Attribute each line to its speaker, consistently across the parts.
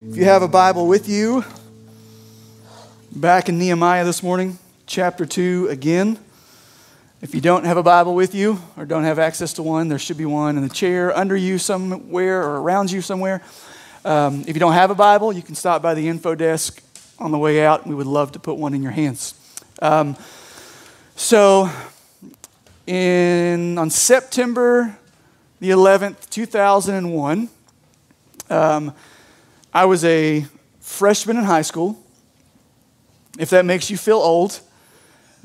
Speaker 1: If you have a Bible with you, back in Nehemiah this morning, chapter 2 again. If you don't have a Bible with you or don't have access to one, there should be one in the chair under you somewhere or around you somewhere. Um, if you don't have a Bible, you can stop by the info desk on the way out. We would love to put one in your hands. Um, so, in, on September the 11th, 2001, um, I was a freshman in high school. If that makes you feel old,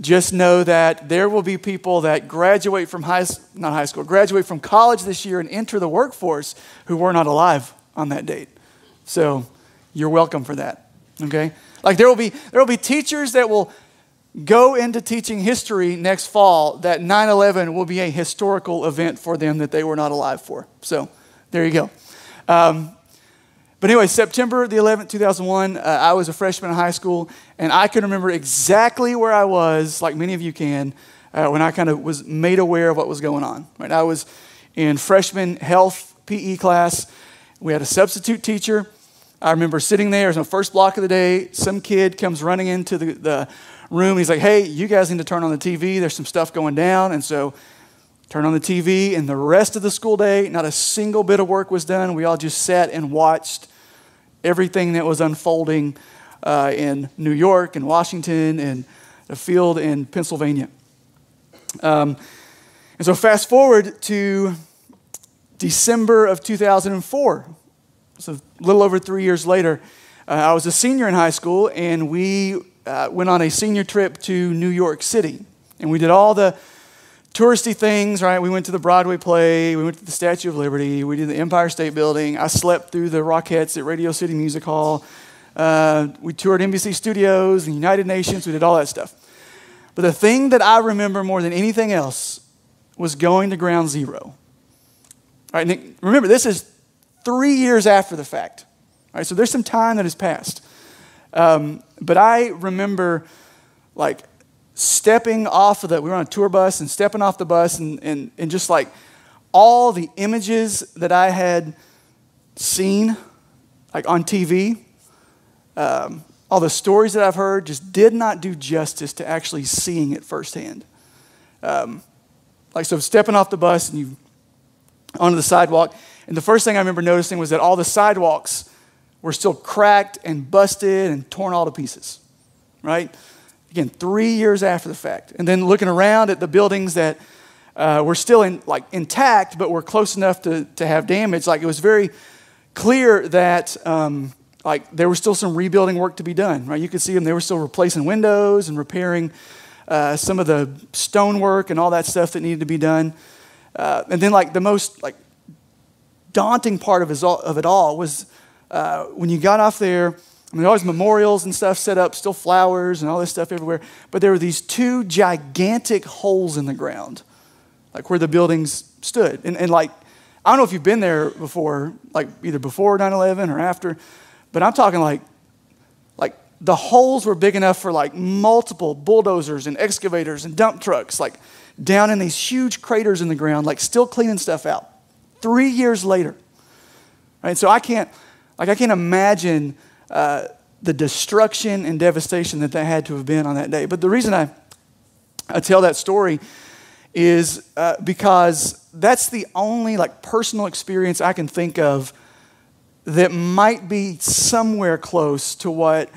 Speaker 1: just know that there will be people that graduate from high not high school, graduate from college this year and enter the workforce who were not alive on that date. So, you're welcome for that. Okay? Like there will be there will be teachers that will go into teaching history next fall that 9/11 will be a historical event for them that they were not alive for. So, there you go. Um, but anyway, September the 11th, 2001, uh, I was a freshman in high school, and I can remember exactly where I was, like many of you can, uh, when I kind of was made aware of what was going on. Right? I was in freshman health PE class. We had a substitute teacher. I remember sitting there, it was the first block of the day. Some kid comes running into the, the room. He's like, hey, you guys need to turn on the TV. There's some stuff going down. And so turn on the TV, and the rest of the school day, not a single bit of work was done. We all just sat and watched everything that was unfolding uh, in New York and Washington and the field in Pennsylvania. Um, and so, fast forward to December of 2004. So, a little over three years later, uh, I was a senior in high school, and we uh, went on a senior trip to New York City. And we did all the touristy things, right? We went to the Broadway play, we went to the Statue of Liberty, we did the Empire State Building. I slept through the Rockettes at Radio City Music Hall. Uh, we toured NBC Studios, the United Nations, we did all that stuff. But the thing that I remember more than anything else was going to ground zero. All right, Nick, remember, this is three years after the fact. All right, so there's some time that has passed. Um, but I remember, like, stepping off of the, we were on a tour bus and stepping off the bus and, and, and just like all the images that I had seen, like on TV, um, all the stories that I've heard just did not do justice to actually seeing it firsthand. Um, like, so stepping off the bus and you onto the sidewalk, and the first thing I remember noticing was that all the sidewalks were still cracked and busted and torn all to pieces, right? Again, three years after the fact. And then looking around at the buildings that uh, were still in, like intact, but were close enough to, to have damage, like it was very clear that um, like there was still some rebuilding work to be done, right? You could see them, they were still replacing windows and repairing uh, some of the stonework and all that stuff that needed to be done. Uh, and then like the most like daunting part of, his, of it all was uh, when you got off there, I mean, always memorials and stuff set up, still flowers and all this stuff everywhere. But there were these two gigantic holes in the ground, like where the buildings stood. And, and like, I don't know if you've been there before, like either before 9 11 or after, but I'm talking like, like the holes were big enough for like multiple bulldozers and excavators and dump trucks, like down in these huge craters in the ground, like still cleaning stuff out. Three years later. Right? So I can't, like, I can't imagine the destruction and devastation that that had to have been on that day. But the reason I, I tell that story is uh, because that's the only like personal experience I can think of that might be somewhere close to what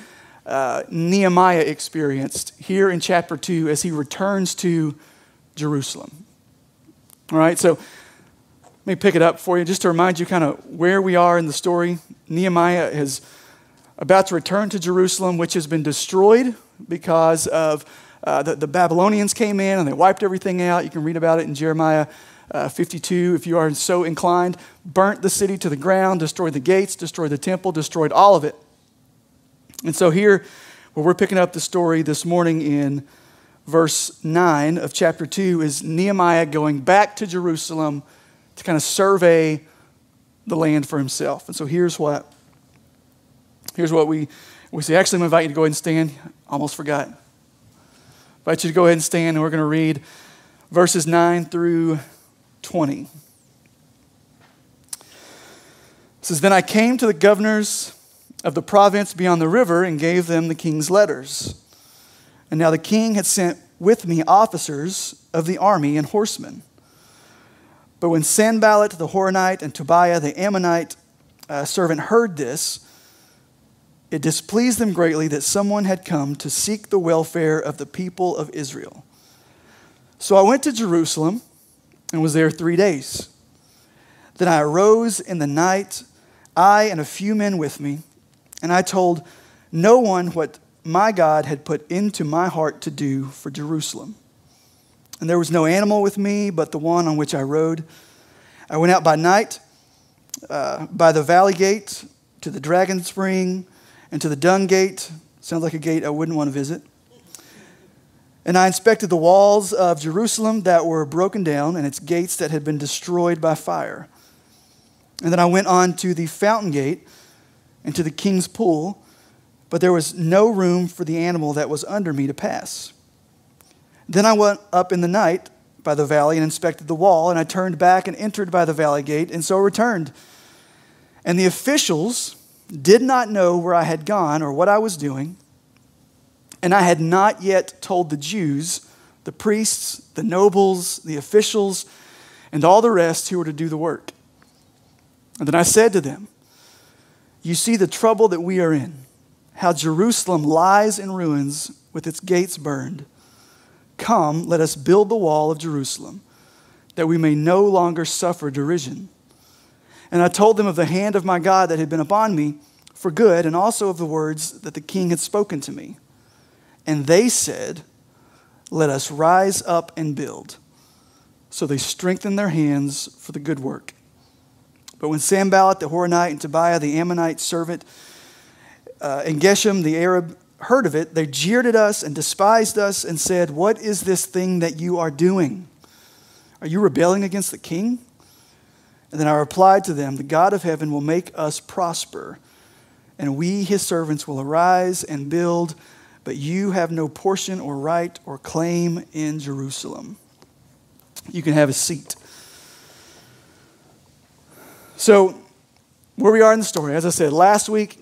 Speaker 1: uh, Nehemiah experienced here in chapter 2 as he returns to Jerusalem. All right, so let me pick it up for you just to remind you kind of where we are in the story. Nehemiah has about to return to Jerusalem, which has been destroyed because of uh, the, the, Babylonians came in and they wiped everything out. You can read about it in Jeremiah uh, 52 if you are so inclined. Burnt the city to the ground, destroyed the gates, destroyed the temple, destroyed all of it. And so here, where we're picking up the story this morning in verse 9 of chapter 2, is Nehemiah going back to Jerusalem to kind of survey the land for himself. And so here's what Here's what we, we say. Actually, I'm going to invite you to go ahead and stand. Almost forgot. Invite you to go ahead and stand, and we're going to read verses 9 through 20. It says, Then I came to the governors of the province beyond the river and gave them the king's letters. And now the king had sent with me officers of the army and horsemen. But when Sanballat the Horonite and Tobiah the Ammonite uh, servant heard this, it displeased them greatly that someone had come to seek the welfare of the people of Israel. So I went to Jerusalem and was there three days. Then I arose in the night, I and a few men with me, and I told no one what my God had put into my heart to do for Jerusalem. And there was no animal with me but the one on which I rode. I went out by night uh, by the valley gate to the dragon spring and to the dung gate. Sounds like a gate I wouldn't want to visit. And I inspected the walls of Jerusalem that were broken down and its gates that had been destroyed by fire. And then I went on to the fountain gate and to the king's pool, but there was no room for the animal that was under me to pass. Then I went up in the night by the valley and inspected the wall, and I turned back and entered by the valley gate, and so returned. And the officials did not know where I had gone or what I was doing and I had not yet told the Jews, the priests, the nobles, the officials, and all the rest who were to do the work. And then I said to them, You see the trouble that we are in, how Jerusalem lies in ruins with its gates burned. Come, let us build the wall of Jerusalem, that we may no longer suffer derision. And I told them of the hand of my God that had been upon me for good, and also of the words that the king had spoken to me. And they said, Let us rise up and build. So they strengthened their hands for the good work. But when Sanballat the Horonite and Tobiah the Ammonite servant uh, and Geshem the Arab heard of it, they jeered at us and despised us and said, What is this thing that you are doing? Are you rebelling against the king? And then I replied to them, The God of heaven will make us prosper, and we, his servants, will arise and build but you have no portion or right or claim in Jerusalem. You can have a seat. So, where we are in the story, as I said, last week,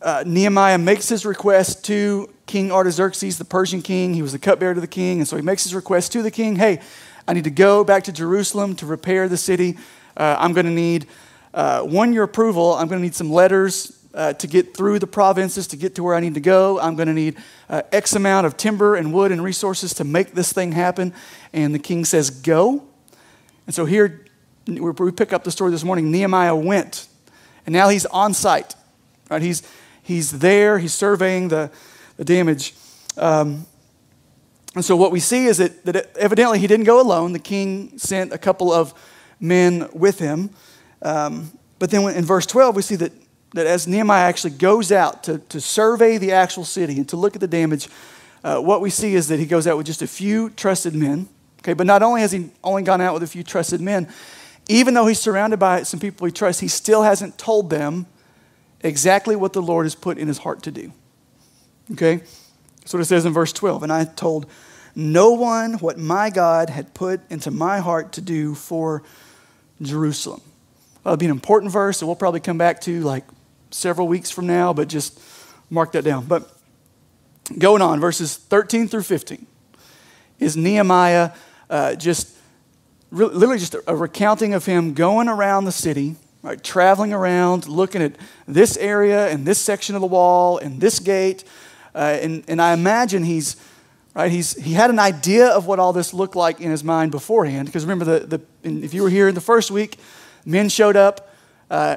Speaker 1: uh, Nehemiah makes his request to King Artaxerxes, the Persian king. He was the cupbearer to the king, and so he makes his request to the king hey, I need to go back to Jerusalem to repair the city. Uh, I'm going to need, uh, one, your approval. I'm going to need some letters uh, to get through the provinces, to get to where I need to go. I'm going to need uh, X amount of timber and wood and resources to make this thing happen. And the king says, Go. And so here we pick up the story this morning. Nehemiah went, and now he's on site. Right? He's, he's there, he's surveying the, the damage. Um, and so what we see is that, that evidently he didn't go alone. The king sent a couple of men with him. Um, but then in verse 12, we see that that as Nehemiah actually goes out to, to survey the actual city and to look at the damage, uh, what we see is that he goes out with just a few trusted men. Okay, but not only has he only gone out with a few trusted men, even though he's surrounded by some people he trusts, he still hasn't told them exactly what the Lord has put in his heart to do. Okay? That's what it says in verse 12. And I told no one what my God had put into my heart to do for Jerusalem. That'll be an important verse that we'll probably come back to like several weeks from now, but just mark that down. But going on, verses 13 through 15 is Nehemiah uh, just literally just a recounting of him going around the city, right, traveling around, looking at this area and this section of the wall and this gate. Uh, and, and I imagine he's, right, he's, he had an idea of what all this looked like in his mind beforehand. Because remember, the, the, if you were here in the first week, men showed up. Uh,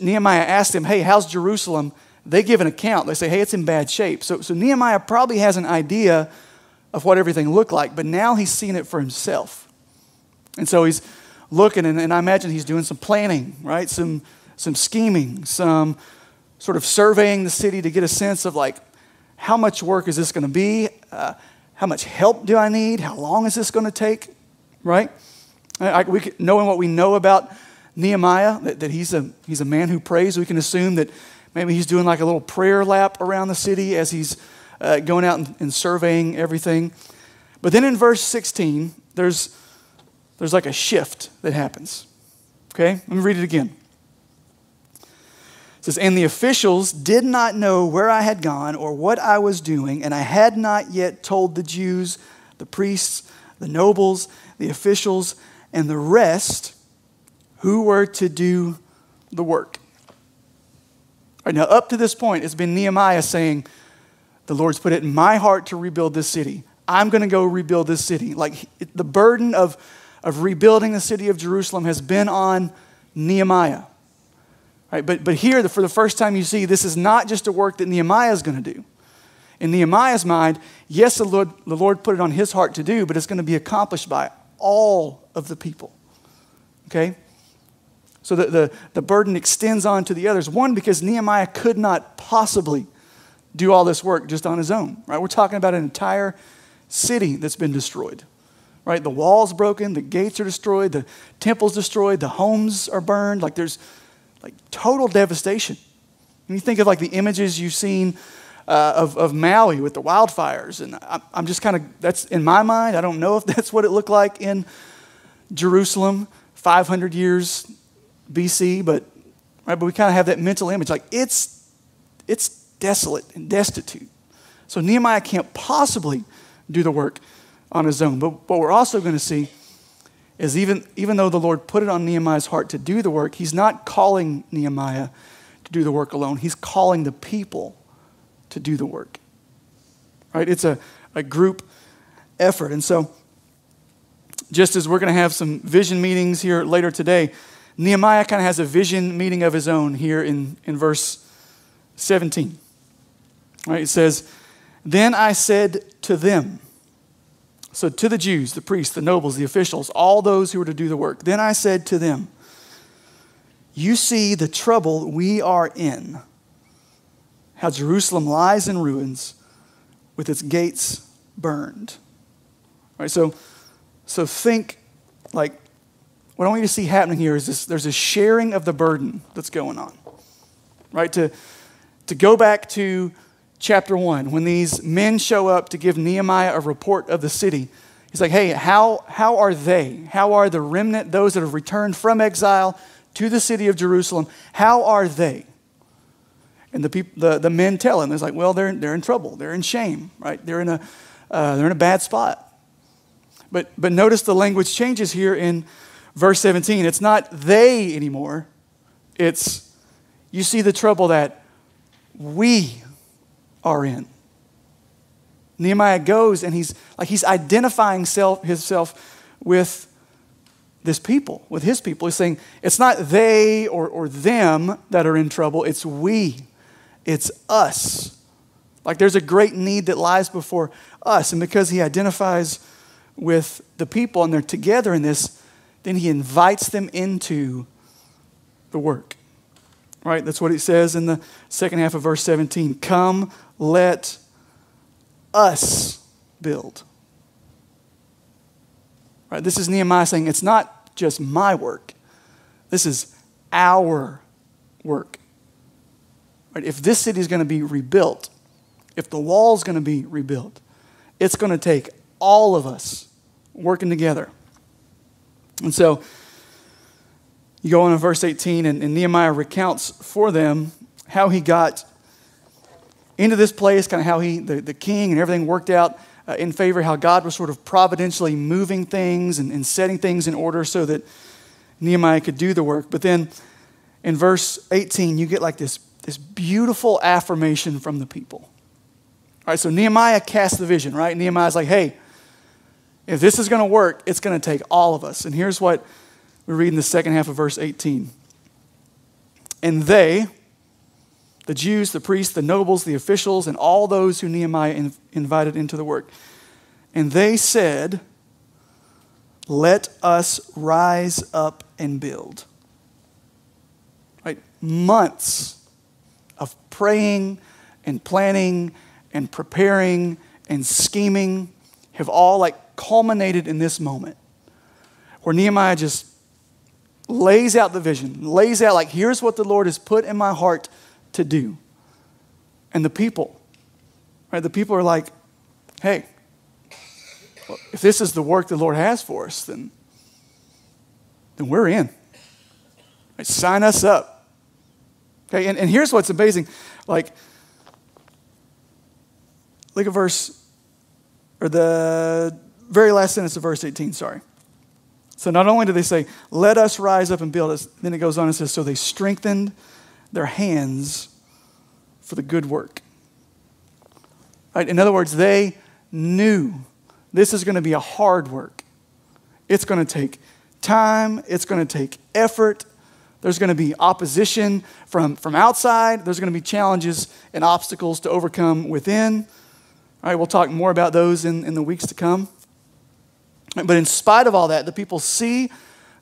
Speaker 1: Nehemiah asked them, Hey, how's Jerusalem? They give an account. They say, Hey, it's in bad shape. So, so Nehemiah probably has an idea of what everything looked like, but now he's seeing it for himself. And so he's looking, and, and I imagine he's doing some planning, right? Some, some scheming, some sort of surveying the city to get a sense of like, how much work is this going to be? Uh, how much help do I need? How long is this going to take? Right? I, I, we, knowing what we know about Nehemiah, that, that he's, a, he's a man who prays. We can assume that maybe he's doing like a little prayer lap around the city as he's uh, going out and, and surveying everything. But then in verse 16, there's, there's like a shift that happens. Okay? Let me read it again. Says, And the officials did not know where I had gone or what I was doing, and I had not yet told the Jews, the priests, the nobles, the officials, and the rest who were to do the work. All right, now, up to this point, it's been Nehemiah saying, The Lord's put it in my heart to rebuild this city. I'm going to go rebuild this city. Like the burden of, of rebuilding the city of Jerusalem has been on Nehemiah. Right? But, but here, for the first time, you see this is not just a work that Nehemiah is going to do. In Nehemiah's mind, yes, the Lord, the Lord put it on his heart to do, but it's going to be accomplished by all of the people. Okay? So the, the, the burden extends on to the others. One, because Nehemiah could not possibly do all this work just on his own. Right? We're talking about an entire city that's been destroyed. Right? The walls broken, the gates are destroyed, the temple's destroyed, the homes are burned. Like there's like total devastation. When you think of like the images you've seen uh, of, of Maui with the wildfires, and I'm just kind of, that's in my mind, I don't know if that's what it looked like in Jerusalem 500 years BC, but, right, but we kind of have that mental image. Like it's, it's desolate and destitute. So Nehemiah can't possibly do the work on his own. But what we're also going to see is even, even though the Lord put it on Nehemiah's heart to do the work, he's not calling Nehemiah to do the work alone. He's calling the people to do the work. Right? It's a, a group effort. And so, just as we're going to have some vision meetings here later today, Nehemiah kind of has a vision meeting of his own here in, in verse 17. Right? It says, Then I said to them, so, to the Jews, the priests, the nobles, the officials, all those who were to do the work, then I said to them, You see the trouble we are in, how Jerusalem lies in ruins with its gates burned. All right, so, so think like what I want you to see happening here is this there's a sharing of the burden that's going on. Right? To, to go back to chapter 1, when these men show up to give Nehemiah a report of the city, he's like, hey, how, how are they? How are the remnant, those that have returned from exile to the city of Jerusalem, how are they? And the, the, the men tell him, it's like, well, they're, they're in trouble. They're in shame, right? They're in a, uh, they're in a bad spot. But, but notice the language changes here in verse 17. It's not they anymore. It's, you see the trouble that we are in. Nehemiah goes and he's like he's identifying self, himself with this people, with his people. He's saying it's not they or, or them that are in trouble, it's we, it's us. Like there's a great need that lies before us. And because he identifies with the people and they're together in this, then he invites them into the work. Right? That's what it says in the second half of verse 17. Come, let us build. Right? This is Nehemiah saying it's not just my work, this is our work. Right? If this city is going to be rebuilt, if the wall is going to be rebuilt, it's going to take all of us working together. And so you go on in verse 18, and, and Nehemiah recounts for them how he got into this place, kind of how he, the, the king and everything worked out uh, in favor, how God was sort of providentially moving things and, and setting things in order so that Nehemiah could do the work. But then in verse 18, you get like this, this beautiful affirmation from the people. All right, so Nehemiah casts the vision, right? Nehemiah's like, hey, if this is going to work, it's going to take all of us. And here's what we read in the second half of verse 18. And they, the Jews, the priests, the nobles, the officials, and all those who Nehemiah in, invited into the work. And they said, Let us rise up and build. Right? Months of praying and planning and preparing and scheming have all like culminated in this moment where Nehemiah just lays out the vision, lays out like, here's what the Lord has put in my heart to do. And the people, right? The people are like, hey, if this is the work the Lord has for us, then, then we're in. Right? Sign us up. Okay, and, and here's what's amazing. Like, look at verse, or the very last sentence of verse 18, sorry. So not only do they say, let us rise up and build us, then it goes on and says, so they strengthened their hands for the good work. Right? In other words, they knew this is going to be a hard work. It's going to take time, it's going to take effort. There's going to be opposition from, from outside. There's going to be challenges and obstacles to overcome within. All right, we'll talk more about those in, in the weeks to come. But in spite of all that, the people see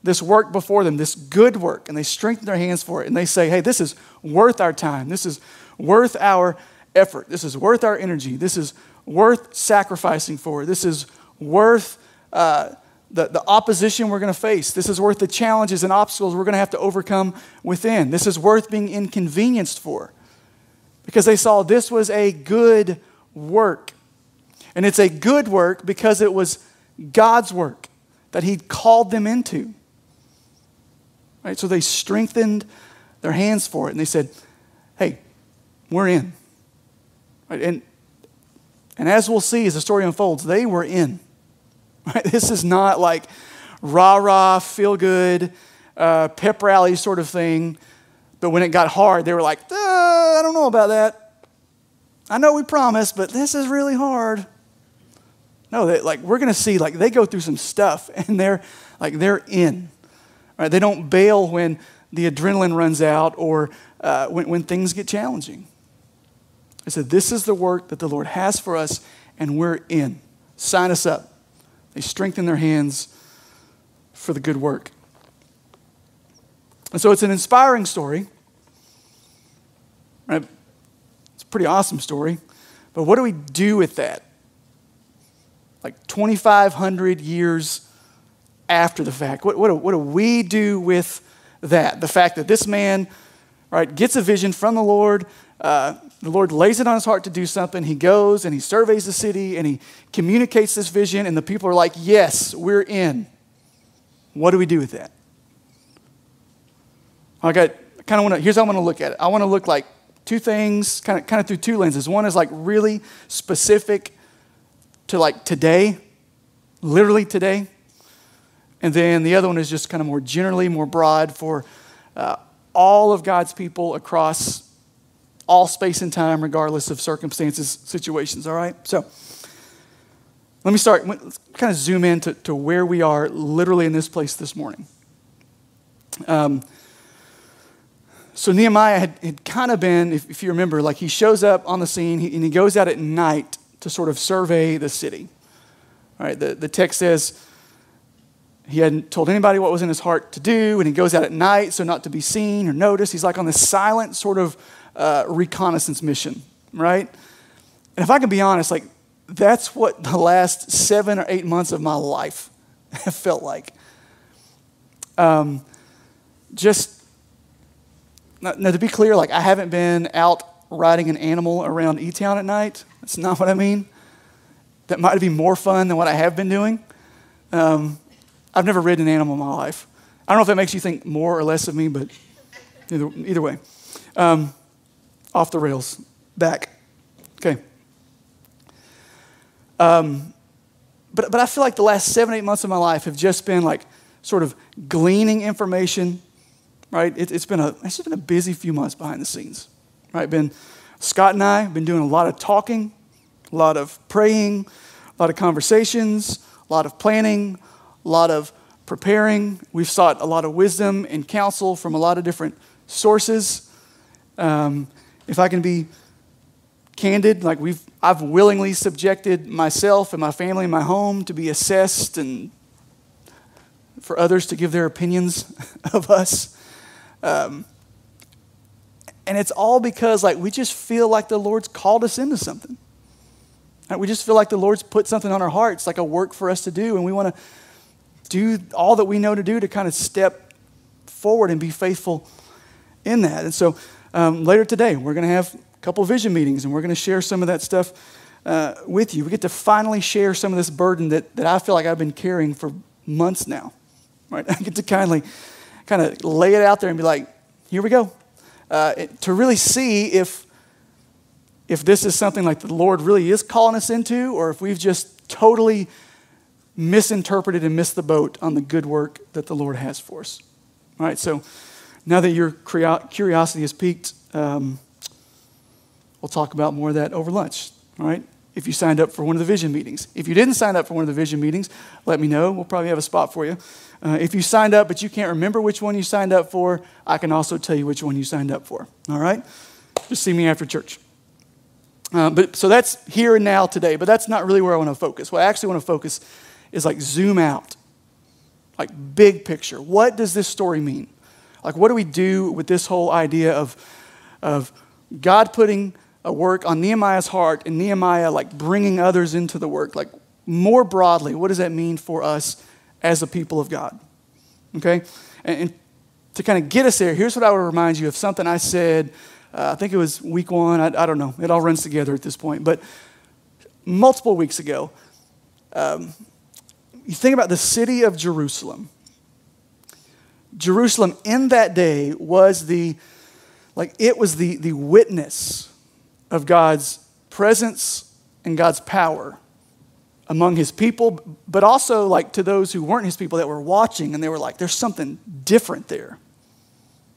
Speaker 1: this work before them, this good work, and they strengthen their hands for it. And they say, hey, this is worth our time. This is worth our effort. This is worth our energy. This is worth sacrificing for. This is worth uh, the, the opposition we're going to face. This is worth the challenges and obstacles we're going to have to overcome within. This is worth being inconvenienced for. Because they saw this was a good work. And it's a good work because it was God's work that He'd called them into. Right? So they strengthened their hands for it and they said, hey, we're in. Right? And, and as we'll see as the story unfolds, they were in. Right? This is not like rah rah, feel good, uh, pep rally sort of thing. But when it got hard, they were like, uh, I don't know about that. I know we promised, but this is really hard. No, they, like we're to see, like they go through some stuff, and they're like they're in. Right? They don't bail when the adrenaline runs out or uh, when, when things get challenging. I said, This is the work that the Lord has for us, and we're in. Sign us up. They strengthen their hands for the good work. And so it's an inspiring story. Right? It's a pretty awesome story. But what do we do with that? Like 2,500 years after the fact. What, what, do, what do we do with that? The fact that this man right, gets a vision from the Lord. Uh, the Lord lays it on his heart to do something. He goes and he surveys the city and he communicates this vision, and the people are like, Yes, we're in. What do we do with that? I got kind of want to, here's how I want to look at it. I want to look like two things, kind of, kind of through two lenses. One is like really specific to like today, literally today. And then the other one is just kind of more generally, more broad for uh, all of God's people across all space and time, regardless of circumstances, situations, all right? So let me start, let's kind of zoom in to, to where we are literally in this place this morning. Um, so Nehemiah had, had kind of been, if, if, you remember, like he shows up on the scene and he goes out at night to sort of survey the city. All right, the, the text says, he hadn't told anybody what was in his heart to do, and he goes out at night so not to be seen or noticed. He's like on this silent sort of uh, reconnaissance mission, right? And if I can be honest, like that's what the last seven or eight months of my life have felt like. Um, just now, now, to be clear, like I haven't been out riding an animal around E Town at night. That's not what I mean. That might be more fun than what I have been doing. Um, I've never ridden an animal in my life. I don't know if that makes you think more or less of me, but either, either way. Um, off the rails, back. Okay. Um, but, but I feel like the last seven, eight months of my life have just been like sort of gleaning information, right? It, has been a, it's been a busy few months behind the scenes, right? Been, Scott and I have been doing a lot of talking, a lot of praying, a lot of conversations, a lot of planning, a lot of preparing. We've sought a lot of wisdom and counsel from a lot of different sources. Um, if I can be candid, like we've, I've willingly subjected myself and my family and my home to be assessed and for others to give their opinions of us. Um, and it's all because like we just feel like the Lord's called us into something. We just feel like the Lord's put something on our hearts, like a work for us to do, and we want to do all that we know to do to kind of step forward and be faithful in that. And so um, later today, we're going to have a couple vision meetings and we're going to share some of that stuff uh, with you. We get to finally share some of this burden that, that I feel like I've been carrying for months now. Right? I get to kindly kind of lay it out there and be like, here we go. uh, to really see if, if this is something like the Lord really is calling us into, or if we've just totally misinterpreted and missed the boat on the good work that the Lord has for us. All right, so now that your curiosity has peaked, um, we'll talk about more of that over lunch. All right, if you signed up for one of the vision meetings. If you didn't sign up for one of the vision meetings, let me know. We'll probably have a spot for you. Uh, if you signed up but you can't remember which one you signed up for, I can also tell you which one you signed up for. All right? Just see me after church. Uh, but so that's here and now today, but that's not really where I want to focus. What I actually want to focus is like zoom out, like big picture. What does this story mean? Like, what do we do with this whole idea of, of God putting a work on Nehemiah's heart and Nehemiah like bringing others into the work? Like, more broadly, what does that mean for us as a people of God. Okay? And, and to kind of get us there, here's what I would remind you of something I said, uh, I think it was week one, I, I, don't know, it all runs together at this point, but multiple weeks ago, um, you think about the city of Jerusalem. Jerusalem in that day was the, like, it was the, the witness of God's presence and God's power among his people, but also like to those who weren't his people that were watching and they were like, there's something different there.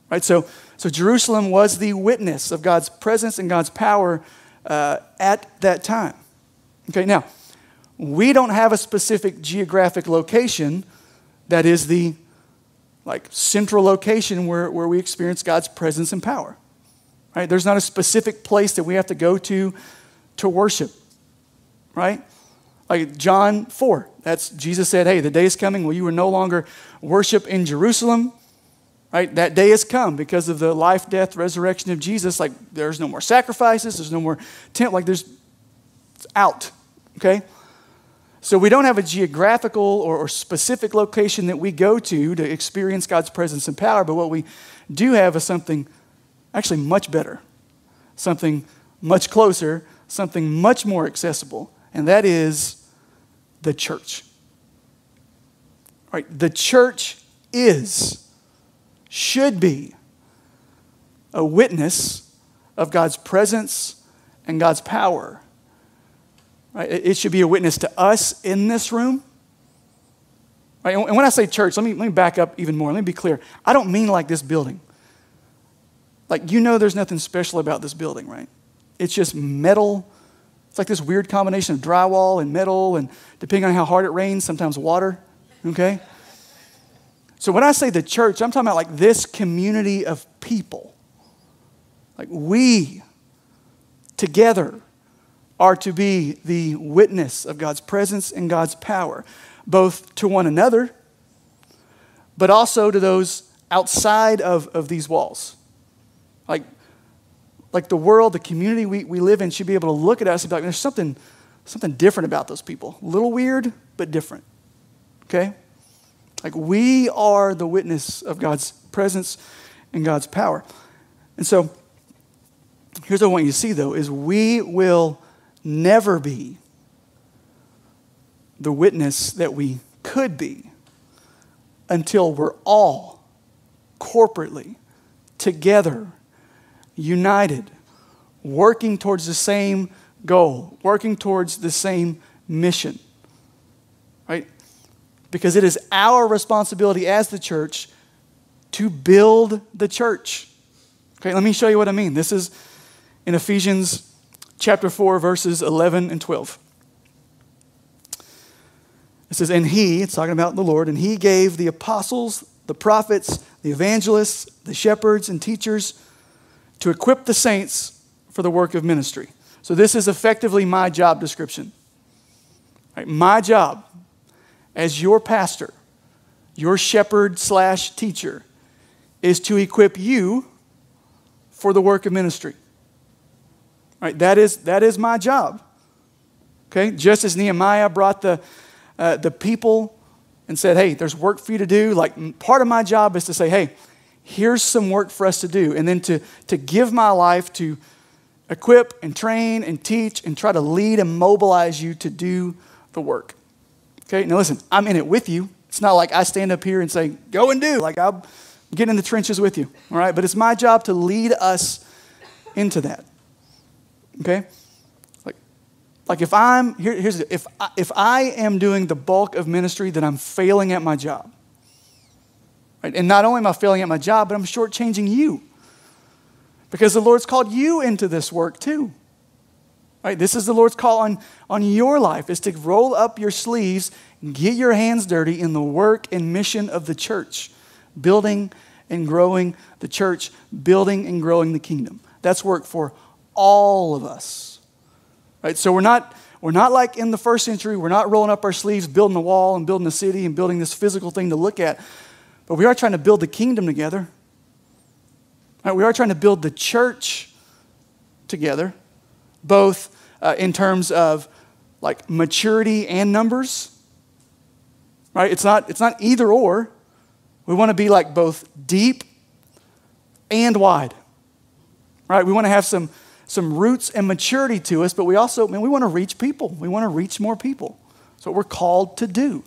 Speaker 1: Right? So, so Jerusalem was the witness of God's presence and God's power uh, at that time. Okay, now, we don't have a specific geographic location that is the like central location where, where we experience God's presence and power. Right? There's not a specific place that we have to go to to worship. Right? Like John 4, that's Jesus said, Hey, the day is coming where you will no longer worship in Jerusalem. Right? That day has come because of the life, death, resurrection of Jesus. Like there's no more sacrifices, there's no more tent, like there's out. Okay? So we don't have a geographical or, or, specific location that we go to to experience God's presence and power, but what we do have is something actually much better, something much closer, something much more accessible, and that is the church. Right? The church is, should be, a witness of God's presence and God's power. Right? It should be a witness to us in this room. Right? And when I say church, let me, let me back up even more. Let me be clear. I don't mean like this building. Like, you know, there's nothing special about this building, right? It's just metal it's like this weird combination of drywall and metal, and depending on how hard it rains, sometimes water. Okay? So when I say the church, I'm talking about like this community of people. Like we together are to be the witness of God's presence and God's power, both to one another, but also to those outside of, of these walls. Like like the world, the community we, we live in should be able to look at us and be like, there's something, something different about those people. A little weird, but different. Okay? Like we are the witness of God's presence and God's power. And so here's what I want you to see though is we will never be the witness that we could be until we're all corporately together united, working towards the same goal, working towards the same mission. Right? Because it is our responsibility as the church to build the church. Okay, let me show you what I mean. This is in Ephesians chapter 4, verses 11 and 12. It says, And he, it's talking about the Lord, and he gave the apostles, the prophets, the evangelists, the shepherds, and teachers to equip the saints for the work of ministry. So, this is effectively my job description. Right, my job as your pastor, your shepherd slash teacher, is to equip you for the work of ministry. Right, that is, that is my job. Okay, just as Nehemiah brought the, uh, the people and said, hey, there's work for you to do, like part of my job is to say, hey, here's some work for us to do. And then to, to give my life to equip and train and teach and try to lead and mobilize you to do the work. Okay, now listen, I'm in it with you. It's not like I stand up here and say, go and do. Like, I'll get in the trenches with you, all right? But it's my job to lead us into that, okay? Like, like if I'm, here, here's the, if, I, if I am doing the bulk of ministry, then I'm failing at my job. Right? And not only am I failing at my job, but I'm shortchanging you. Because the Lord's called you into this work too. Right? This is the Lord's call on, on your life, is to roll up your sleeves and get your hands dirty in the work and mission of the church, building and growing the church, building and growing the kingdom. That's work for all of us. Right? So we're not, we're not like in the first century, we're not rolling up our sleeves, building a wall and building a city and building this physical thing to look at. But we are trying to build the kingdom together. Right? We are trying to build the church together, both uh, in terms of like maturity and numbers. Right? It's not, it's not either or. We want to be like both deep and wide. Right? We want to have some, some roots and maturity to us, but we also, man, we want to reach people. We want to reach more people. That's what we're called to do.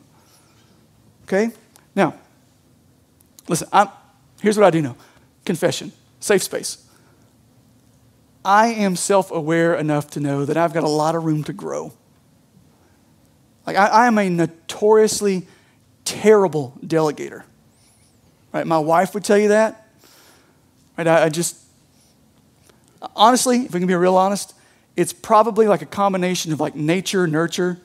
Speaker 1: Okay? Now, Listen, I'm, here's what I do know confession, safe space. I am self aware enough to know that I've got a lot of room to grow. Like, I, I am a notoriously terrible delegator. Right? My wife would tell you that. Right? I, I just, honestly, if we can be real honest, it's probably like a combination of like nature, nurture,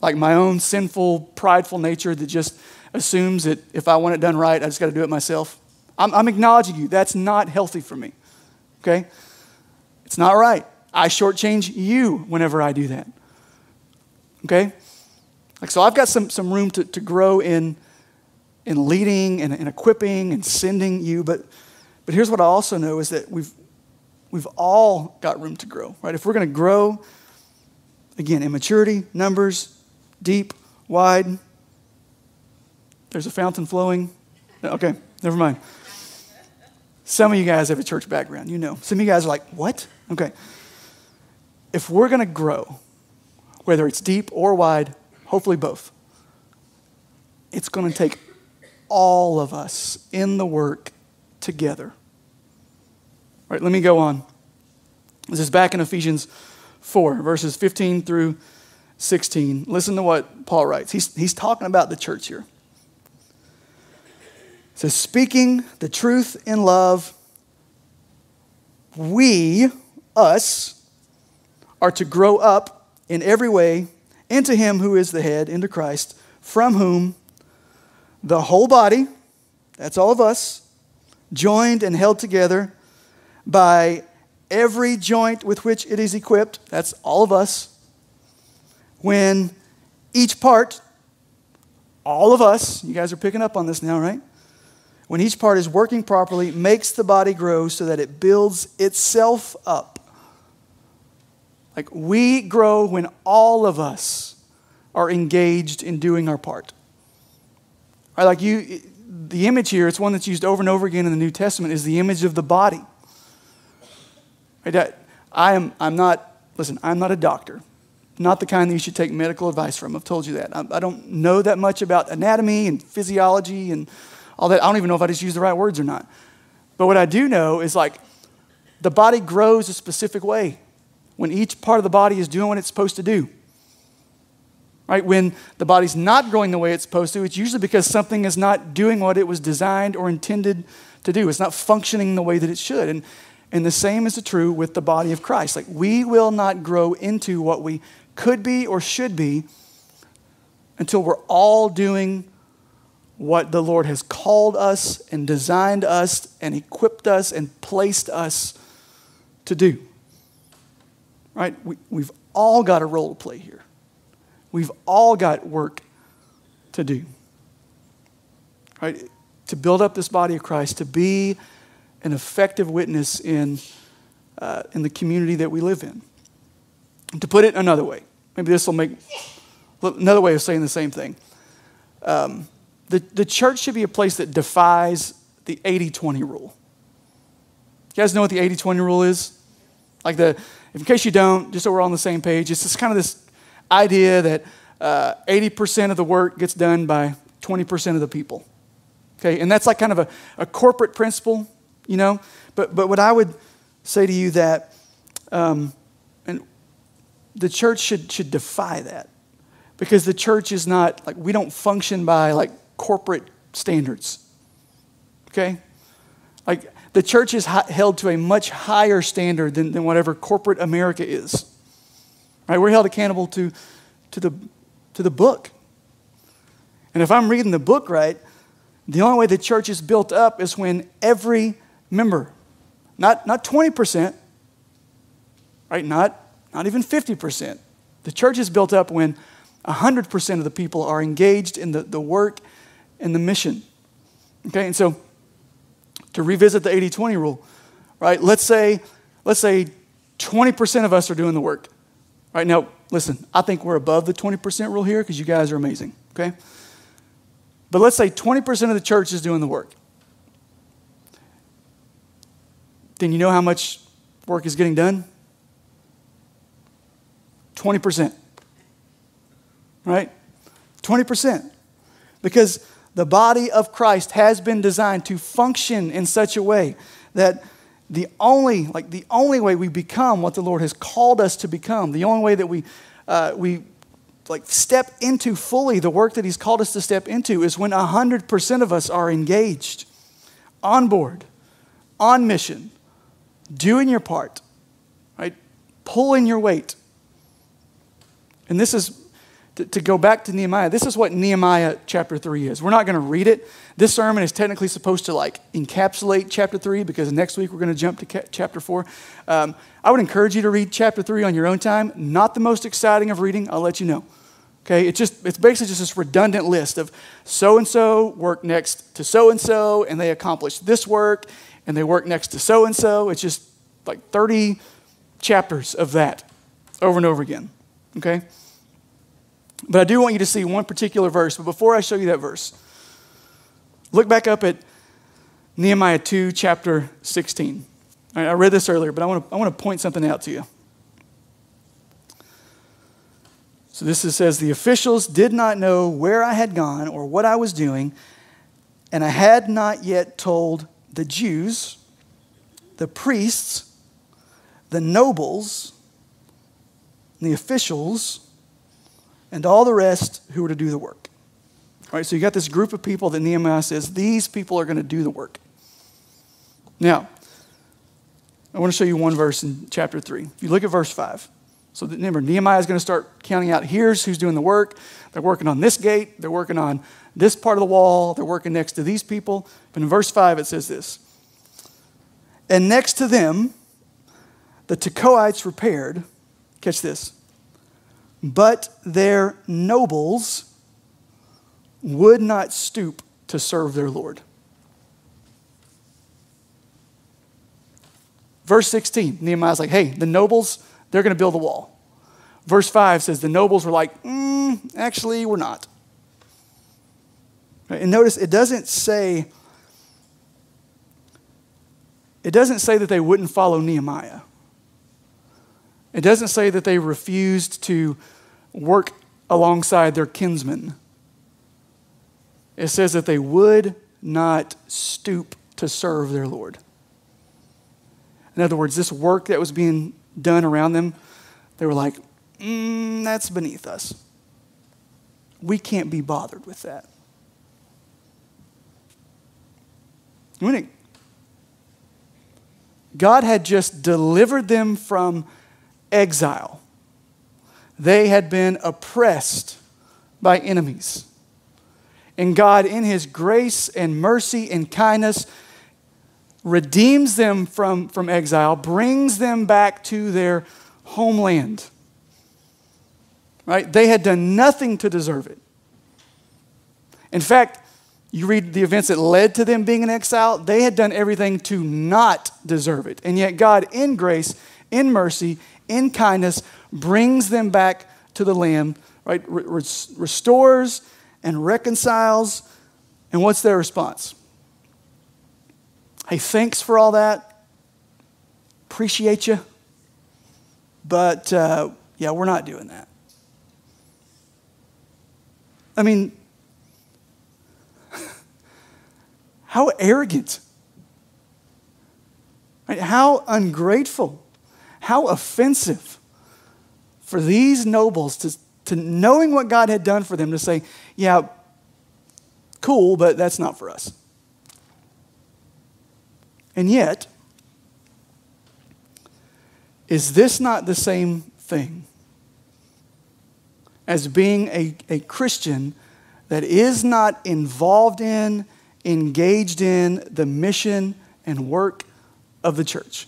Speaker 1: like my own sinful, prideful nature that just assumes that if I want it done right, I just got to do it myself. I'm, I'm acknowledging you. That's not healthy for me. Okay? It's not right. I shortchange you whenever I do that. Okay? Like, so I've got some, some room to, to grow in, in leading and, and equipping and sending you. But, but here's what I also know is that we've, we've all got room to grow, right? If we're going to grow, again, in maturity, numbers, deep, wide, there's a fountain flowing. Okay, never mind. Some of you guys have a church background, you know. Some of you guys are like, what? Okay. If we're going to grow, whether it's deep or wide, hopefully both, it's going to take all of us in the work together. Let me go on. This is back in Ephesians 4, verses 15 through 16. Listen to what Paul writes. He's, he's talking about the church here says, speaking the truth in love, we, us, are to grow up in every way into Him who is the head, into Christ, from whom the whole body, that's all of us, joined and held together by every joint with which it is equipped, that's all of us, when each part, all of us, you guys are picking up on this now, right? when each part is working properly, makes the body grow so that it builds itself up. Like we grow when all of us are engaged in doing our part. Right, like you, the image here, it's one that's used over and over again in the New Testament, is the image of the body. Right, I am, I'm not, listen, I'm not a doctor. Not the kind that you should take medical advice from. I've told you that. I, I don't know that much about anatomy and physiology and all that. I don't even know if I just use the right words or not. But what I do know is like the body grows a specific way when each part of the body is doing what it's supposed to do. Right? When the body's not growing the way it's supposed to, it's usually because something is not doing what it was designed or intended to do. It's not functioning the way that it should. And, and the same is true with the body of Christ. Like we will not grow into what we could be or should be until we're all doing what the Lord has called us and designed us and equipped us and placed us to do. Right? We, we've all got a role to play here. We've all got work to do. Right? To build up this body of Christ, to be an effective witness in, uh, in the community that we live in. to put it another way, maybe this will make another way of saying the same thing. Um, the, the church should be a place that defies the 80 20 rule. You guys know what the 80 20 rule is? Like the, in case you don't, just so we're all on the same page, it's just kind of this idea that uh, 80% of the work gets done by 20% of the people. Okay, and that's like kind of a, a corporate principle, you know. But, but what I would say to you that, um, and the church should, should defy that. Because the church is not like we don't function by like corporate standards. Okay? Like the church is held to a much higher standard than, than whatever corporate america is. Right? We're held accountable to to the to the book. And if i'm reading the book right the only way the church is built up is when every member not not 20% right not not even 50% the church is built up when 100% of the people are engaged in the, the work and the mission. Okay, and so to revisit the 80 20 rule, right? Let's say, let's say 20% of us are doing the work. Right now, listen, I think we're above the 20% rule here because you guys are amazing, okay? But let's say 20% of the church is doing the work. Then you know how much work is getting done? 20% right? 20%. Because the body of Christ has been designed to function in such a way that the only, like the only way we become what the Lord has called us to become, the only way that we, uh, we like step into fully the work that He's called us to step into is when 100% of us are engaged, on board, on mission, doing your part, right? Pulling your weight. And this is to, to go back to Nehemiah, this is what Nehemiah chapter 3 is. We're not going to read it. This sermon is technically supposed to like encapsulate chapter 3 because next week we're going to jump to ca- chapter 4. Um, I would encourage you to read chapter 3 on your own time. Not the most exciting of reading, I'll let you know. Okay, it's just it's basically just this redundant list of so and so work next to so and so, and they accomplish this work, and they work next to so and so. It's just like 30 chapters of that over and over again. Okay? But I do want you to see one particular verse. But before I show you that verse, look back up at Nehemiah 2, chapter 16. I read this earlier, but I want to, I want to point something out to you. So this is, says, The officials did not know where I had gone or what I was doing, and I had not yet told the Jews, the priests, the nobles, the officials, and all the rest who were to do the work. All right, so you got this group of people that Nehemiah says, these people are going to do the work. Now, I want to show you one verse in chapter 3. If you look at verse 5. So remember, Nehemiah is going to start counting out here's who's doing the work. They're working on this gate, they're working on this part of the wall, they're working next to these people. But in verse 5, it says this And next to them, the Tekoites repaired, catch this, but their nobles would not stoop to serve their Lord. Verse 16, Nehemiah's like, hey, the nobles, they're going to build a wall. Verse 5 says the nobles were like, mm, actually, we're not. And notice it doesn't say, it doesn't say that they wouldn't follow Nehemiah. It doesn't say that they refused to work alongside their kinsmen. It says that they would not stoop to serve their Lord. In other words, this work that was being done around them, they were like, mm, that's beneath us. We can't be bothered with that. When God had just delivered them from exile. They had been oppressed by enemies. And God, in His grace and mercy and kindness, redeems them from, from exile, brings them back to their homeland. Right? They had done nothing to deserve it. In fact, you read the events that led to them being in exile, they had done everything to not deserve it. And yet, God, in grace, in mercy, in kindness, brings them back to the Lamb, right? restores and reconciles. And what's their response? Hey, thanks for all that. Appreciate you. But uh, yeah, we're not doing that. I mean, How arrogant. How ungrateful. How offensive for these nobles to, to knowing what God had done for them to say, yeah, cool, but that's not for us. And yet, is this not the same thing as being a, a Christian that is not involved in, engaged in the mission and work of the church?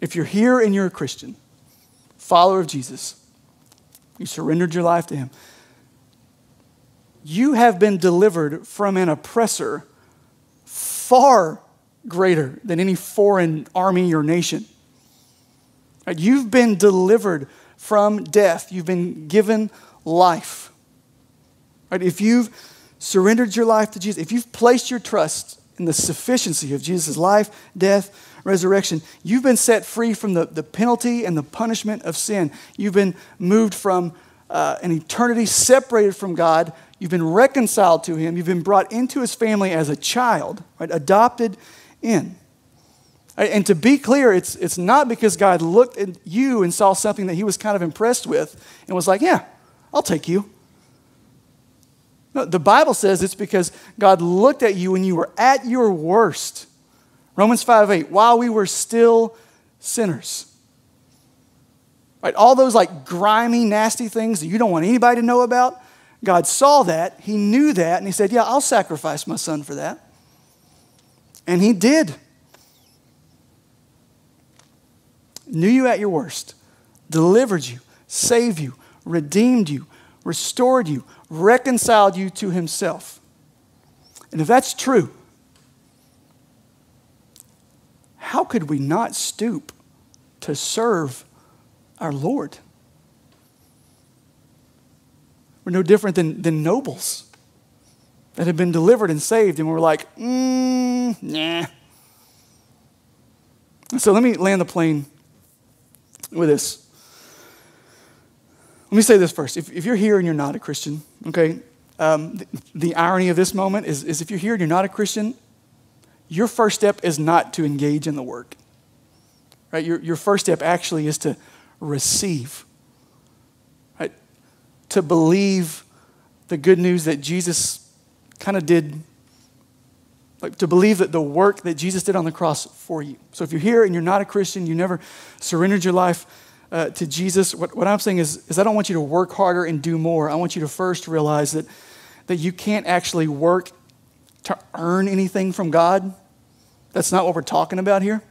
Speaker 1: If you're here and you're a Christian, follower of Jesus, you surrendered your life to Him, you have been delivered from an oppressor far greater than any foreign army or nation. You've been delivered from death, you've been given life. Right? If you've surrendered your life to Jesus, if you've placed your trust in the sufficiency of Jesus' life, death, resurrection, you've been set free from the, the penalty and the punishment of sin. You've been moved from uh, an eternity separated from God. You've been reconciled to Him. You've been brought into His family as a child, right? Adopted in. And to be clear, it's, it's not because God looked at you and saw something that He was kind of impressed with and was like, yeah, I'll take you. No, the Bible says it's because God looked at you when you were at your worst. Romans 5 8, while we were still sinners. Right, all those like grimy, nasty things that you don't want anybody to know about, God saw that, He knew that, and He said, Yeah, I'll sacrifice my son for that. And He did. Knew you at your worst, delivered you, saved you, redeemed you, restored you, reconciled you to Himself. And if that's true, how could we not stoop to serve our Lord? We're no different than, than nobles that have been delivered and saved, and we're like, mm, nah. So let me land the plane with this. Let me say this first. If, if you're here and you're not a Christian, okay, um, the, the, irony of this moment is, is if you're here and you're not a Christian, your first step is not to engage in the work. Right? Your, your first step actually is to receive. Right? To believe the good news that Jesus kind of did, like to believe that the work that Jesus did on the cross for you. So if you're here and you're not a Christian, you never surrendered your life uh, to Jesus, what, what I'm saying is, is I don't want you to work harder and do more. I want you to first realize that, that you can't actually work to earn anything from God. That's not what we're talking about here.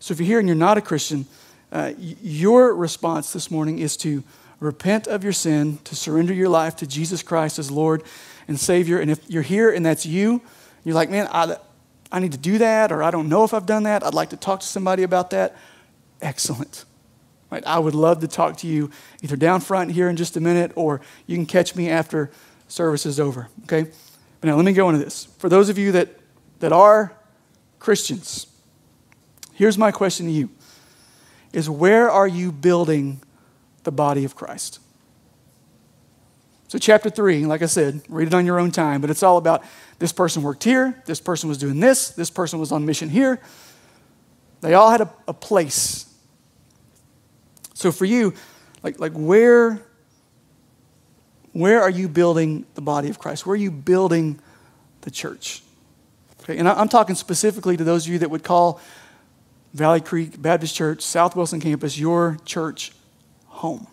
Speaker 1: So if you're here and you're not a Christian, uh, your response this morning is to repent of your sin, to surrender your life to Jesus Christ as Lord and Savior. And if you're here and that's you, you're like, man, I, I need to do that, or I don't know if I've done that. I'd like to talk to somebody about that. Excellent. Right? I would love to talk to you either down front here in just a minute, or you can catch me after service is over. Okay? But now let me go into this. For those of you that, that are Christians, here's my question to you is where are you building the body of Christ? So, chapter three, like I said, read it on your own time, but it's all about this person worked here, this person was doing this, this person was on mission here. They all had a, a place so for you, like, like where, where are you building the body of Christ? Where are you building the church? Okay, and I'm talking specifically to those of you that would call Valley Creek Baptist Church, South Wilson campus, your church home.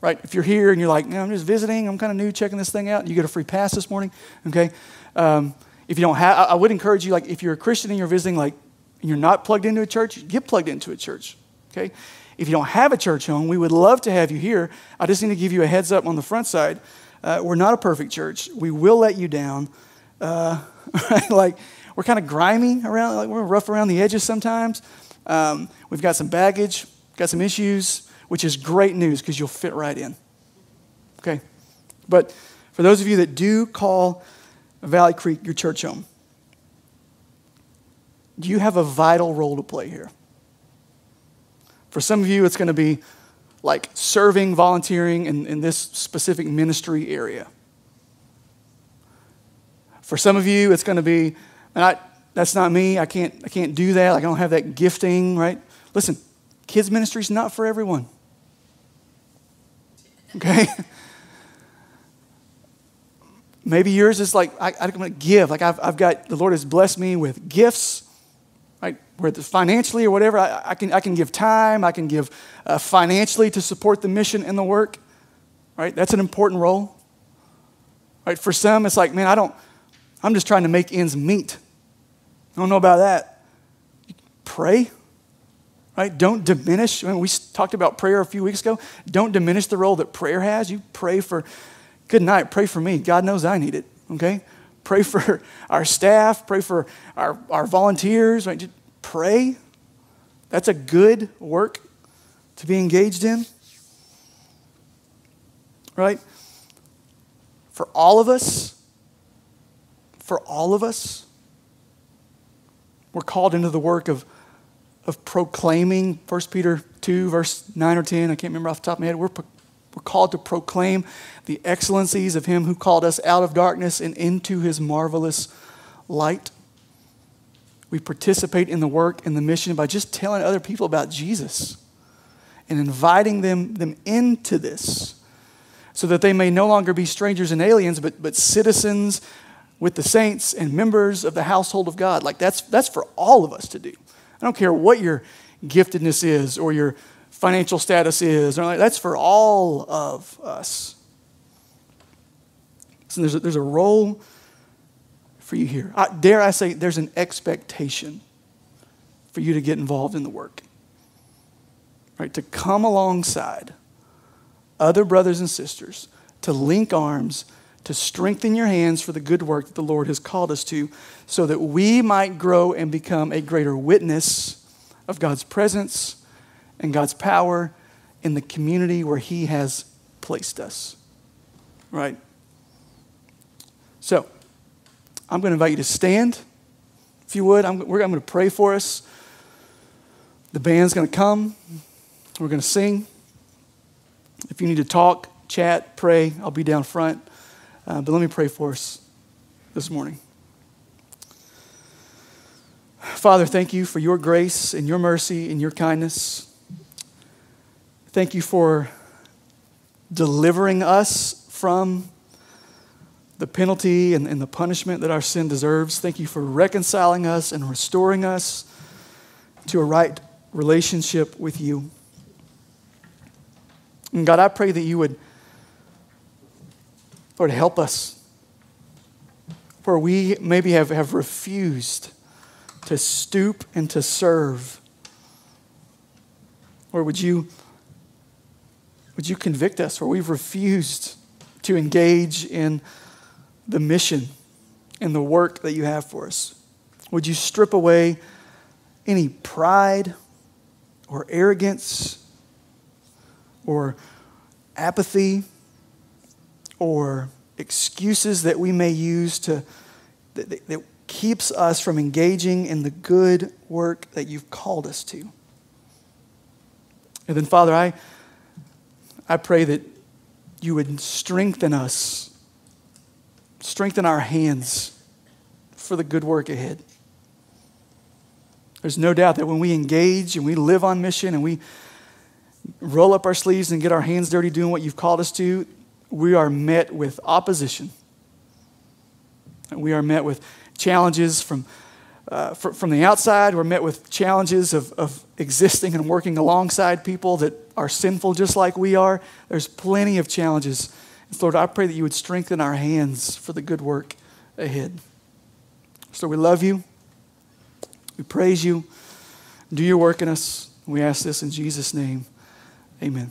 Speaker 1: Right? If you're here and you're like, I'm just visiting, I'm kind of new, checking this thing out, you get a free pass this morning, okay? Um, if you don't have, I would encourage you, like, if you're a Christian and you're visiting, like, and you're not plugged into a church, get plugged into a church, okay? If you don't have a church home, we would love to have you here. I just need to give you a heads up on the front side. Uh, we're not a perfect church. We will let you down. Uh, like, we're kind of grimy around, like, we're rough around the edges sometimes. Um, we've got some baggage, got some issues, which is great news because you'll fit right in. Okay? But for those of you that do call Valley Creek your church home, do you have a vital role to play here. For some of you, it's going to be like serving, volunteering in, in this specific ministry area. For some of you, it's going to be, and I, that's not me. I can't, I can't do that. Like, I don't have that gifting, right? Listen, kids' ministry is not for everyone. Okay? Maybe yours is like, I, I'm going to give. Like, I've, I've got, the Lord has blessed me with gifts, right? it's financially or whatever, I, I, can, I can give time, I can give uh, financially to support the mission and the work, right? That's an important role. Right? For some, it's like, man, I don't, I'm just trying to make ends meet. I don't know about that. Pray, right? Don't diminish. I mean, we talked about prayer a few weeks ago. Don't diminish the role that prayer has. You pray for, good night, pray for me. God knows I need it, okay? Pray for our staff, pray for our, our volunteers, right? Just pray. That's a good work to be engaged in, right? For all of us, for all of us, we're called into the work of of proclaiming 1 Peter 2, verse 9 or 10. I can't remember off the top of my head. We're, we're called to proclaim the excellencies of Him who called us out of darkness and into His marvelous light. We participate in the work and the mission by just telling other people about Jesus and inviting them, them into this so that they may no longer be strangers and aliens, but, but citizens with the saints and members of the household of God. Like that's, that's for all of us to do. I don't care what your giftedness is or your financial status is. Like That's for all of us. So there's a, there's a role for you here. I, dare I say, there's an expectation for you to get involved in the work. Right? To come alongside other brothers and sisters, to link arms, to strengthen your hands for the good work that the Lord has called us to, so that we might grow and become a greater witness of God's presence and God's power in the community where He has placed us. Right? So, I'm going to invite you to stand, if you would. I'm, I'm going to pray for us. The band's going to come. We're going to sing. If you need to talk, chat, pray, I'll be down front. Uh, but let me pray for us this morning. Father, thank you for your grace and your mercy and your kindness. Thank you for delivering us from the penalty and, and, the punishment that our sin deserves. Thank you for reconciling us and restoring us to a right relationship with you. And God, I pray that you would, Lord, help us where we maybe have, have refused to stoop and to serve? Or would you, would you convict us where we've refused to engage in the mission and the work that you have for us? Would you strip away any pride or arrogance or apathy or excuses that we may use to that, that, keeps us from engaging in the good work that you've called us to. And then, Father, I, I pray that you would strengthen us, strengthen our hands for the good work ahead. There's no doubt that when we engage and we live on mission and we roll up our sleeves and get our hands dirty doing what you've called us to, we are met with opposition. We are met with challenges from, uh, fr- from the outside. We're met with challenges of, of existing and working alongside people that are sinful just like we are. There's plenty of challenges. And Lord, I pray that you would strengthen our hands for the good work ahead. So we love you. We praise you. Do your work in us. We ask this in Jesus' name. Amen.